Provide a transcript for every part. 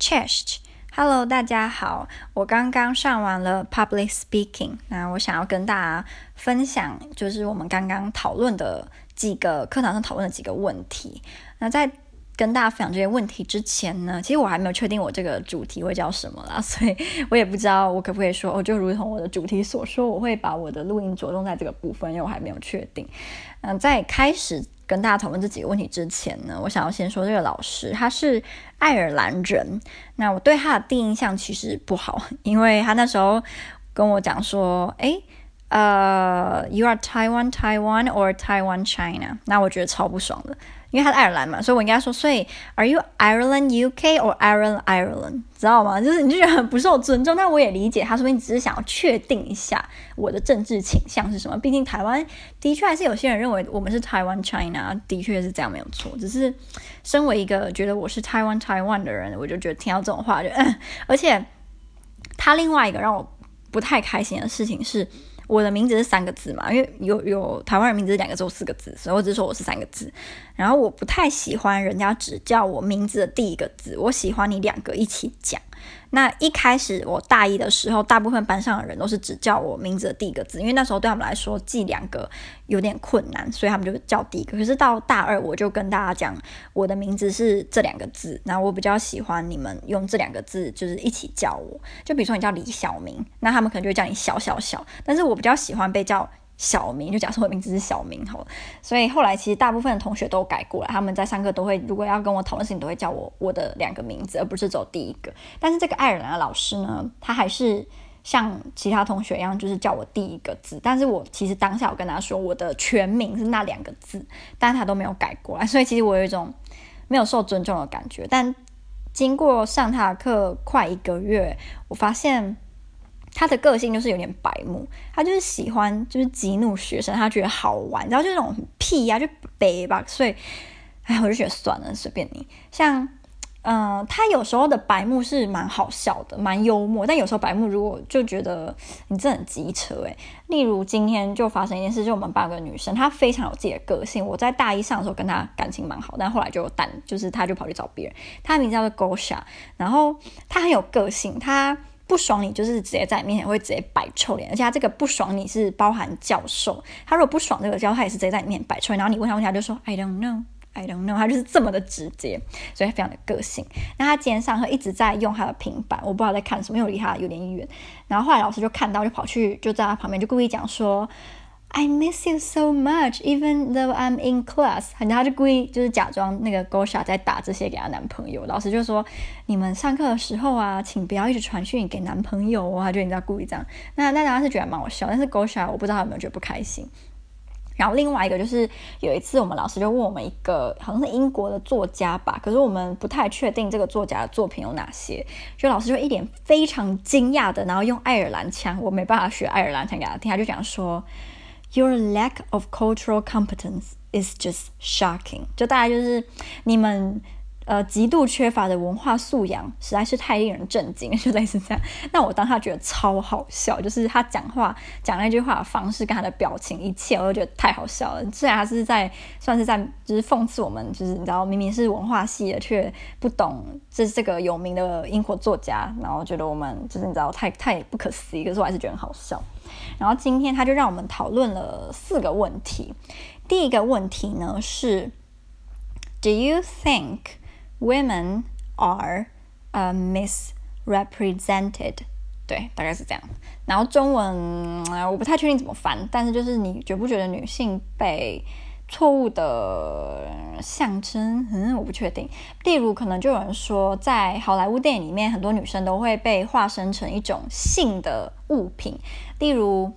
Cześć，Hello，大家好，我刚刚上完了 Public Speaking，那我想要跟大家分享，就是我们刚刚讨论的几个课堂上讨论的几个问题。那在跟大家分享这些问题之前呢，其实我还没有确定我这个主题会叫什么啦，所以我也不知道我可不可以说，哦，就如同我的主题所说，我会把我的录音着重在这个部分，因为我还没有确定。嗯，在开始跟大家讨论这几个问题之前呢，我想要先说这个老师他是爱尔兰人，那我对他的第一印象其实不好，因为他那时候跟我讲说，诶，呃，You are Taiwan Taiwan or Taiwan China，那我觉得超不爽的。因为他是爱尔兰嘛，所以我应该说，所以 Are you Ireland UK or Ireland Ireland？知道吗？就是你就觉得很不受尊重。但我也理解他，说不定只是想要确定一下我的政治倾向是什么。毕竟台湾的确还是有些人认为我们是台湾 China，的确是这样没有错。只是身为一个觉得我是台湾 Taiwan 的人，我就觉得听到这种话就嗯。而且他另外一个让我不太开心的事情是。我的名字是三个字嘛，因为有有台湾人名字两个字或四个字，所以我只说我是三个字。然后我不太喜欢人家只叫我名字的第一个字，我喜欢你两个一起讲。那一开始我大一的时候，大部分班上的人都是只叫我名字的第一个字，因为那时候对他们来说记两个有点困难，所以他们就叫第一个。可是到大二，我就跟大家讲我的名字是这两个字，然后我比较喜欢你们用这两个字就是一起叫我。就比如说你叫李小明，那他们可能就会叫你小小小，但是我比较喜欢被叫。小明，就假设我的名字是小明好了，所以后来其实大部分的同学都改过来，他们在上课都会，如果要跟我讨论事情，都会叫我我的两个名字，而不是走第一个。但是这个爱尔兰的老师呢，他还是像其他同学一样，就是叫我第一个字。但是我其实当下我跟他说我的全名是那两个字，但他都没有改过来，所以其实我有一种没有受尊重的感觉。但经过上他的课快一个月，我发现。他的个性就是有点白目，他就是喜欢就是激怒学生，他觉得好玩，然后就那种屁呀、就背吧，所以，哎，我就觉得算了，随便你。像，嗯、呃，他有时候的白目是蛮好笑的，蛮幽默，但有时候白目如果就觉得你真的很机车诶。例如今天就发生一件事，就我们班有个女生，她非常有自己的个性。我在大一上的时候跟她感情蛮好，但后来就淡，就是她就跑去找别人。她名字叫做 Gosha，然后她很有个性，她。不爽你就是直接在你面前会直接摆臭脸，而且他这个不爽你是包含教授，他如果不爽这个教，他也是直接在你面前摆臭脸，然后你问他问题，他就说 I don't know, I don't know，他就是这么的直接，所以非常的个性。那他今天上课一直在用他的平板，我不知道在看什么，因为我离他有点远。然后后来老师就看到，就跑去就在他旁边就故意讲说。I miss you so much, even though I'm in class。然后他就故意就是假装那个 Gosha 在打这些给她男朋友。老师就说：“你们上课的时候啊，请不要一直传讯给男朋友哦。”他就你知道故意这样。那那大家是觉得蛮好笑，但是 Gosha 我不知道他有没有觉得不开心。然后另外一个就是有一次我们老师就问我们一个好像是英国的作家吧，可是我们不太确定这个作家的作品有哪些。就老师就一脸非常惊讶的，然后用爱尔兰腔，我没办法学爱尔兰腔给他听，他就讲说。Your lack of cultural competence is just shocking。就大概就是你们 呃极度缺乏的文化素养，实在是太令人震惊，就类似这样。那我当下觉得超好笑，就是他讲话讲那句话的方式跟他的表情，一切我都觉得太好笑了。虽然他是在算是在就是讽刺我们，就是你知道明明是文化系的，却不懂这这个有名的英国作家，然后觉得我们就是你知道太太不可思议，可是我还是觉得很好笑。然后今天他就让我们讨论了四个问题。第一个问题呢是，Do you think women are uh, misrepresented？对，大概是这样。然后中文我不太确定怎么翻，但是就是你觉不觉得女性被错误的象征，嗯，我不确定。例如，可能就有人说，在好莱坞电影里面，很多女生都会被化身成一种性的物品。例如，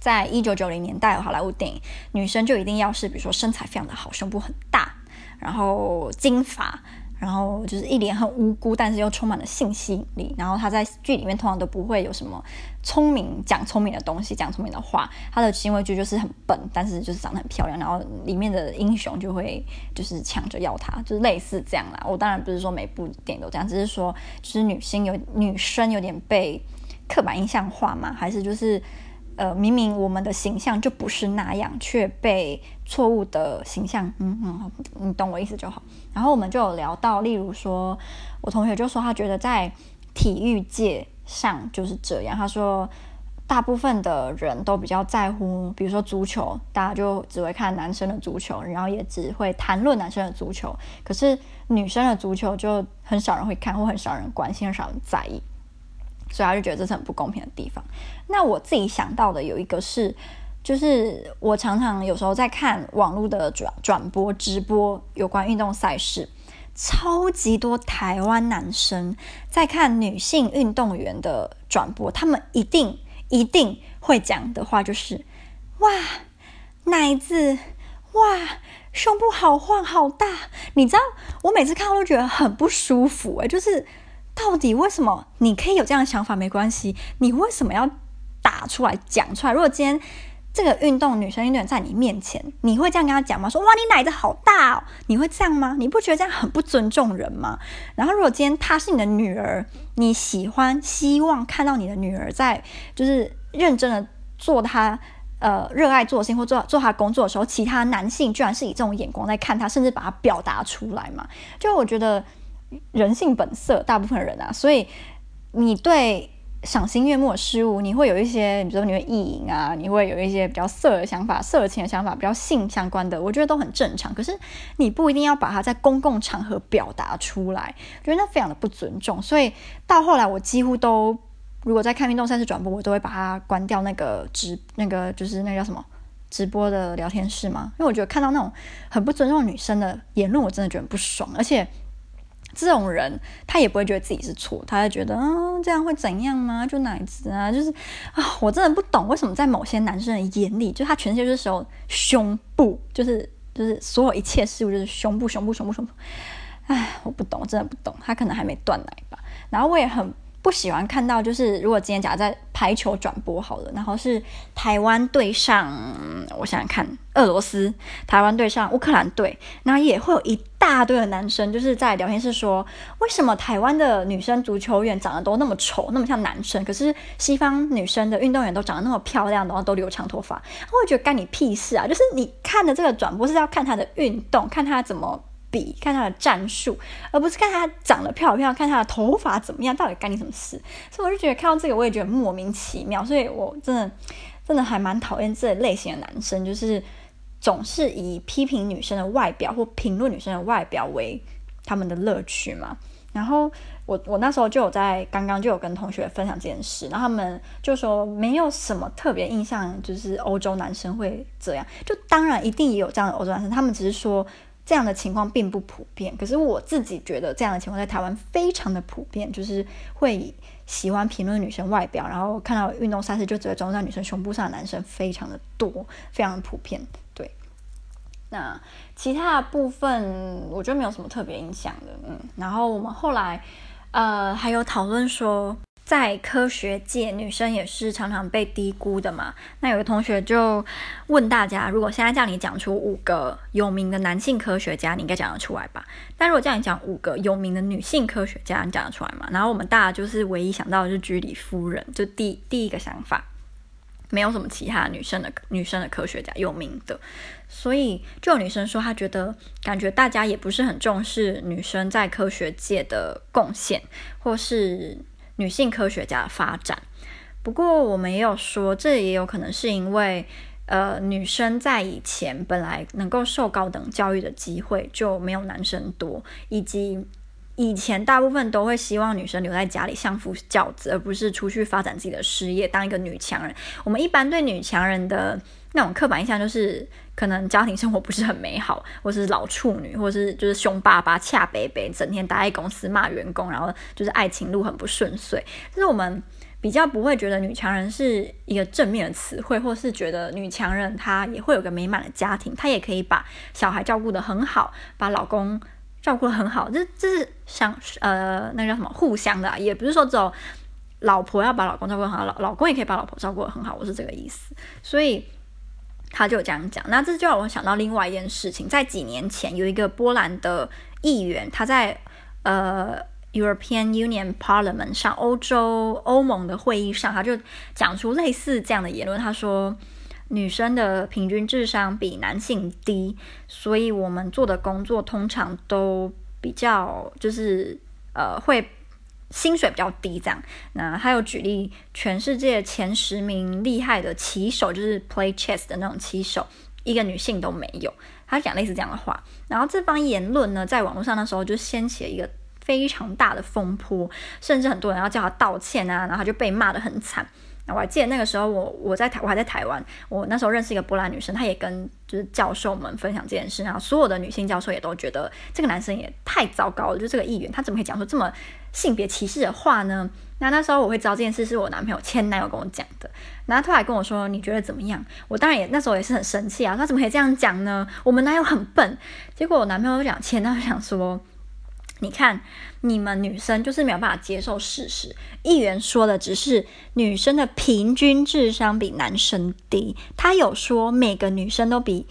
在一九九零年代的好莱坞电影，女生就一定要是，比如说身材非常的好，胸部很大，然后金发。然后就是一脸很无辜，但是又充满了性吸引力。然后他在剧里面通常都不会有什么聪明讲聪明的东西，讲聪明的话。他的行为剧就是很笨，但是就是长得很漂亮。然后里面的英雄就会就是抢着要她，就是类似这样啦。我当然不是说每部电影都这样，只是说就是女性有女生有点被刻板印象化嘛，还是就是呃，明明我们的形象就不是那样，却被错误的形象，嗯嗯，你懂我意思就好。然后我们就有聊到，例如说，我同学就说他觉得在体育界上就是这样。他说，大部分的人都比较在乎，比如说足球，大家就只会看男生的足球，然后也只会谈论男生的足球。可是女生的足球就很少人会看，或很少人关心，很少人在意。所以他就觉得这是很不公平的地方。那我自己想到的有一个是，就是我常常有时候在看网络的转转播直播有关运动赛事，超级多台湾男生在看女性运动员的转播，他们一定一定会讲的话就是：哇，奶子，哇，胸部好晃好大。你知道，我每次看都觉得很不舒服欸，就是。到底为什么你可以有这样的想法？没关系，你为什么要打出来讲出来？如果今天这个运动女生运动员在你面前，你会这样跟她讲吗？说哇，你奶子好大哦，你会这样吗？你不觉得这样很不尊重人吗？然后如果今天她是你的女儿，你喜欢希望看到你的女儿在就是认真的做她呃热爱做的事情或做做她工作的时候，其他男性居然是以这种眼光在看她，甚至把她表达出来嘛？就我觉得。人性本色，大部分人啊，所以你对赏心悦目的事物，你会有一些，比如说你会意淫啊，你会有一些比较色的想法、色情的想法，比较性相关的，我觉得都很正常。可是你不一定要把它在公共场合表达出来，我觉得那非常的不尊重。所以到后来，我几乎都如果在看运动赛事转播，我都会把它关掉那个直那个就是那叫什么直播的聊天室嘛，因为我觉得看到那种很不尊重女生的言论，我真的觉得不爽，而且。这种人他也不会觉得自己是错，他会觉得嗯、这样会怎样吗？就奶子啊，就是啊，我真的不懂为什么在某些男生的眼里，就他全世界就是时候胸部，就是就是所有一切事物就是胸部，胸部，胸部，胸部。哎，我不懂，我真的不懂。他可能还没断奶吧。然后我也很。不喜欢看到，就是如果今天假如在排球转播好了，然后是台湾对上，我想想看，俄罗斯，台湾对上乌克兰队，那也会有一大堆的男生就是在聊天室说，为什么台湾的女生足球员长得都那么丑，那么像男生，可是西方女生的运动员都长得那么漂亮，然后都留长头发，我会觉得干你屁事啊！就是你看的这个转播是要看他的运动，看他怎么。比看他的战术，而不是看他长得漂不漂亮，看他的头发怎么样，到底干你什么事？所以我就觉得看到这个，我也觉得莫名其妙。所以我真的真的还蛮讨厌这类型的男生，就是总是以批评女生的外表或评论女生的外表为他们的乐趣嘛。然后我我那时候就有在刚刚就有跟同学分享这件事，然后他们就说没有什么特别印象，就是欧洲男生会这样。就当然一定也有这样的欧洲男生，他们只是说。这样的情况并不普遍，可是我自己觉得这样的情况在台湾非常的普遍，就是会喜欢评论女生外表，然后看到运动赛事就只会专注在女生胸部上的男生非常的多，非常的普遍。对，那其他的部分我觉得没有什么特别影响的，嗯。然后我们后来呃还有讨论说。在科学界，女生也是常常被低估的嘛。那有个同学就问大家，如果现在叫你讲出五个有名的男性科学家，你应该讲得出来吧？但如果叫你讲五个有名的女性科学家，你讲得出来吗？然后我们大家就是唯一想到的是居里夫人，就第第一个想法，没有什么其他女生的女生的科学家有名的。所以就有女生说，她觉得感觉大家也不是很重视女生在科学界的贡献，或是。女性科学家的发展，不过我们也有说，这也有可能是因为，呃，女生在以前本来能够受高等教育的机会就没有男生多，以及以前大部分都会希望女生留在家里相夫教子，而不是出去发展自己的事业，当一个女强人。我们一般对女强人的那种刻板印象就是，可能家庭生活不是很美好，或是老处女，或是就是凶巴巴、恰北北，整天待在公司骂员工，然后就是爱情路很不顺遂。就是我们比较不会觉得女强人是一个正面的词汇，或是觉得女强人她也会有个美满的家庭，她也可以把小孩照顾得很好，把老公照顾得很好。这这是相呃那个叫什么互相的，也不是说只有老婆要把老公照顾很好，老老公也可以把老婆照顾得很好，我是这个意思。所以。他就这样讲，那这就让我想到另外一件事情，在几年前有一个波兰的议员，他在呃 European Union Parliament 上，欧洲欧盟的会议上，他就讲出类似这样的言论。他说，女生的平均智商比男性低，所以我们做的工作通常都比较就是呃会薪水比较低这样。那还有举例，全世界前十名厉害的棋手，就是 play chess 的那种棋手，一个女性都没有。他讲类似这样的话，然后这番言论呢，在网络上的时候就掀起了一个非常大的风波，甚至很多人要叫他道歉啊，然后他就被骂得很惨。我还记得那个时候我，我在台，我还在台湾，我那时候认识一个波兰女生，她也跟就是教授们分享这件事，然后所有的女性教授也都觉得这个男生也太糟糕了，就这个议员他怎么可以讲出这么性别歧视的话呢？那那时候我会知道这件事是我男朋友前男友跟我讲的，然后他还跟我说，你觉得怎么样？我当然也那时候也是很生气啊，他怎么可以这样讲呢？我们男友很笨。结果我男朋友讲，前男友想说。你看，你们女生就是没有办法接受事实。议员说的只是女生的平均智商比男生低，他有说每个女生都比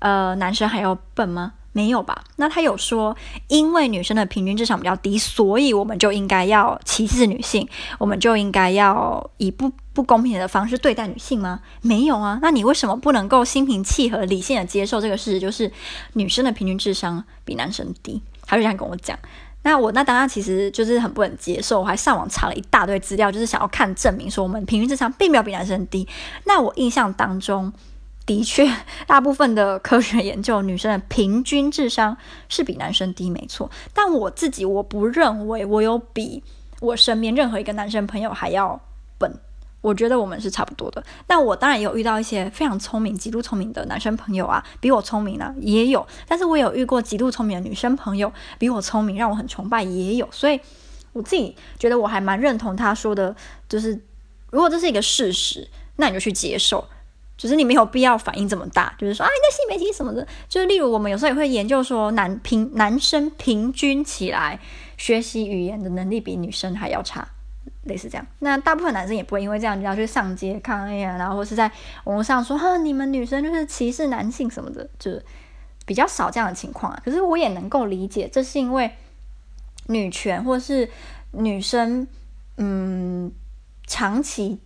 呃男生还要笨吗？没有吧？那他有说，因为女生的平均智商比较低，所以我们就应该要歧视女性，我们就应该要以不不公平的方式对待女性吗？没有啊。那你为什么不能够心平气和、理性的接受这个事实，就是女生的平均智商比男生低？他就这样跟我讲，那我那当然其实就是很不能接受，我还上网查了一大堆资料，就是想要看证明说我们平均智商并没有比男生低。那我印象当中的确，大部分的科学研究，女生的平均智商是比男生低，没错。但我自己我不认为我有比我身边任何一个男生朋友还要笨。我觉得我们是差不多的。那我当然有遇到一些非常聪明、极度聪明的男生朋友啊，比我聪明呢、也有。但是我有遇过极度聪明的女生朋友，比我聪明，让我很崇拜也有。所以我自己觉得我还蛮认同他说的，就是如果这是一个事实，那你就去接受，就是你没有必要反应这么大，就是说啊，你的性别什么的。就是例如我们有时候也会研究说，男平男生平均起来学习语言的能力比女生还要差。类似这样，那大部分男生也不会因为这样就要去上街抗议啊，然后或是在网络上说哈，你们女生就是歧视男性什么的，就是比较少这样的情况啊。可是我也能够理解，这是因为女权或是女生，嗯，长期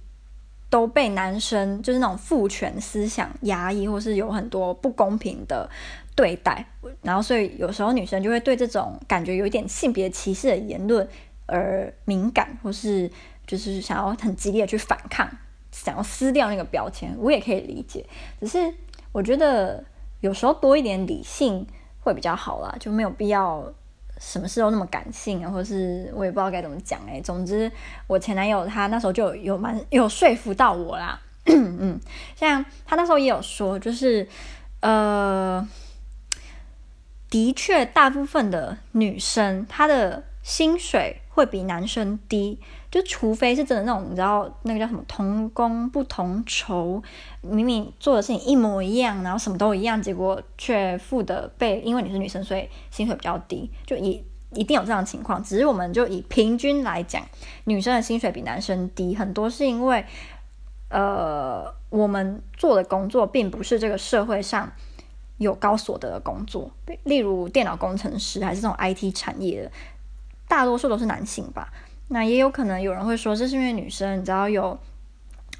都被男生就是那种父权思想压抑，或是有很多不公平的对待，然后所以有时候女生就会对这种感觉有一点性别歧视的言论。而敏感，或是就是想要很激烈的去反抗，想要撕掉那个标签，我也可以理解。只是我觉得有时候多一点理性会比较好啦，就没有必要什么事都那么感性啊，或是我也不知道该怎么讲哎。总之，我前男友他那时候就有蛮有说服到我啦。嗯，像他那时候也有说，就是呃，的确大部分的女生她的薪水。会比男生低，就除非是真的那种，你知道那个叫什么“同工不同酬”，明明做的事情一模一样，然后什么都一样，结果却付的被，因为你是女生，所以薪水比较低，就一一定有这样的情况。只是我们就以平均来讲，女生的薪水比男生低很多，是因为呃，我们做的工作并不是这个社会上有高所得的工作，例如电脑工程师还是这种 IT 产业。大多数都是男性吧，那也有可能有人会说，这是因为女生，你知道有，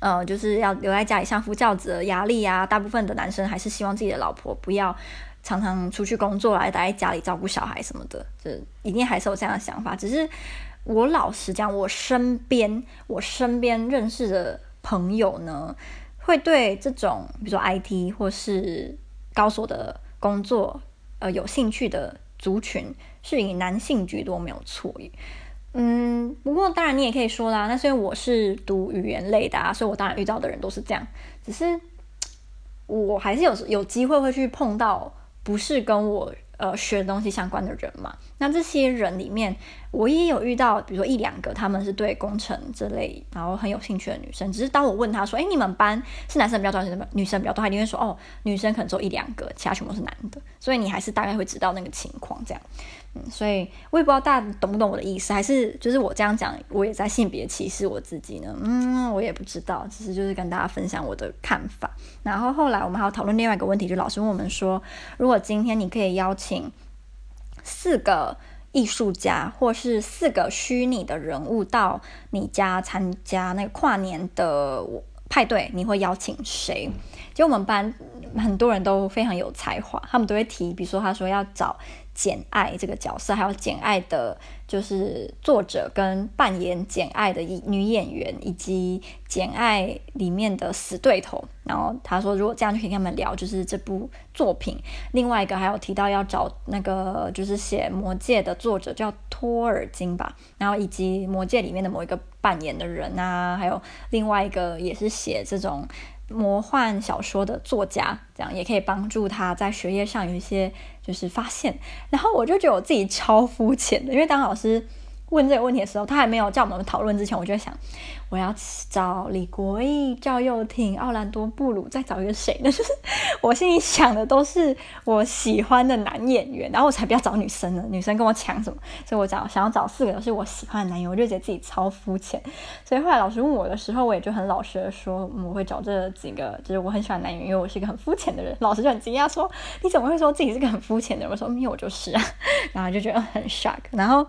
呃，就是要留在家里相夫教子的压力啊。大部分的男生还是希望自己的老婆不要常常出去工作，来待在家里照顾小孩什么的，这一定还是有这样的想法。只是我老实讲，我身边我身边认识的朋友呢，会对这种比如说 IT 或是高所的工作，呃，有兴趣的。族群是以男性居多，没有错。嗯，不过当然你也可以说啦，那虽然我是读语言类的啊，所以我当然遇到的人都是这样。只是我还是有有机会会去碰到不是跟我呃学的东西相关的人嘛。那这些人里面，我也有遇到，比如说一两个，他们是对工程这类然后很有兴趣的女生。只是当我问他说：“哎，你们班是男生比较多还是女生比较多？”他一定会说：“哦，女生可能只有一两个，其他全部是男的。”所以你还是大概会知道那个情况这样。嗯，所以我也不知道大家懂不懂我的意思，还是就是我这样讲，我也在性别歧视我自己呢？嗯，我也不知道，只是就是跟大家分享我的看法。然后后来我们还要讨论另外一个问题，就老师问我们说：“如果今天你可以邀请四个。”艺术家，或是四个虚拟的人物到你家参加那个跨年的派对，你会邀请谁？就我们班很多人都非常有才华，他们都会提，比如说他说要找。简爱这个角色，还有简爱的，就是作者跟扮演简爱的女演员，以及简爱里面的死对头。然后他说，如果这样就可以跟他们聊，就是这部作品。另外一个还有提到要找那个，就是写《魔戒》的作者叫托尔金吧。然后以及《魔戒》里面的某一个扮演的人啊，还有另外一个也是写这种。魔幻小说的作家，这样也可以帮助他在学业上有一些就是发现。然后我就觉得我自己超肤浅的，因为当老师问这个问题的时候，他还没有叫我们讨论之前，我就在想。我要找李国毅、赵又廷、奥兰多·布鲁，再找一个谁呢？就是我心里想的都是我喜欢的男演员，然后我才不要找女生呢。女生跟我抢什么？所以我找想要找四个都是我喜欢的男演员，我就觉得自己超肤浅。所以后来老师问我的时候，我也就很老实的说，我会找这几个，就是我很喜欢男演员，因为我是一个很肤浅的人。老师就很惊讶说：“你怎么会说自己是个很肤浅的人？”我说：“因为我就是啊。”然后就觉得很 shock。然后。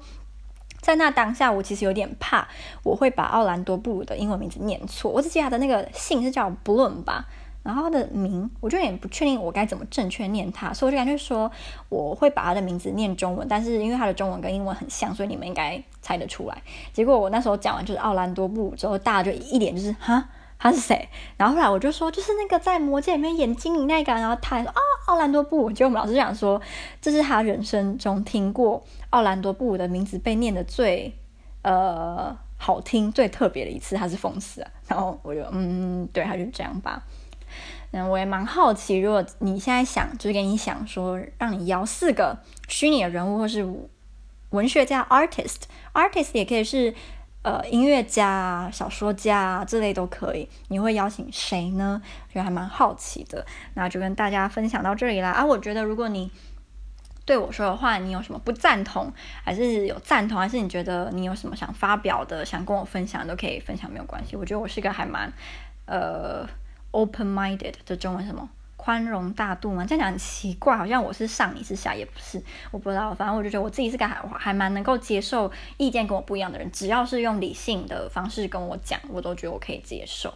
在那当下，我其实有点怕，我会把奥兰多·布鲁的英文名字念错。我只记得他的那个姓是叫 Bloom 吧，然后他的名我就有点不确定我该怎么正确念他，所以我就感觉说我会把他的名字念中文，但是因为他的中文跟英文很像，所以你们应该猜得出来。结果我那时候讲完就是奥兰多·布鲁之后，大家就一脸就是哈。他是谁？然后后来我就说，就是那个在《魔戒》里面演精灵那个。然后他还说啊，奥兰多布鲁。结果我们老师讲说，这是他人生中听过奥兰多布的名字被念的最呃好听、最特别的一次，他是疯死了。然后我就嗯，对，他就这样吧。嗯，我也蛮好奇，如果你现在想，就是给你想说，让你邀四个虚拟的人物，或是文学家 （artist），artist 也可以是。呃，音乐家、小说家这类都可以。你会邀请谁呢？觉得还蛮好奇的。那就跟大家分享到这里啦。啊，我觉得如果你对我说的话，你有什么不赞同，还是有赞同，还是你觉得你有什么想发表的、想跟我分享，都可以分享，没有关系。我觉得我是一个还蛮呃 open-minded 的中文什么。宽容大度吗？这样讲很奇怪，好像我是上你是下，也不是，我不知道。反正我就觉得我自己是个还还蛮能够接受意见跟我不一样的人，只要是用理性的方式跟我讲，我都觉得我可以接受。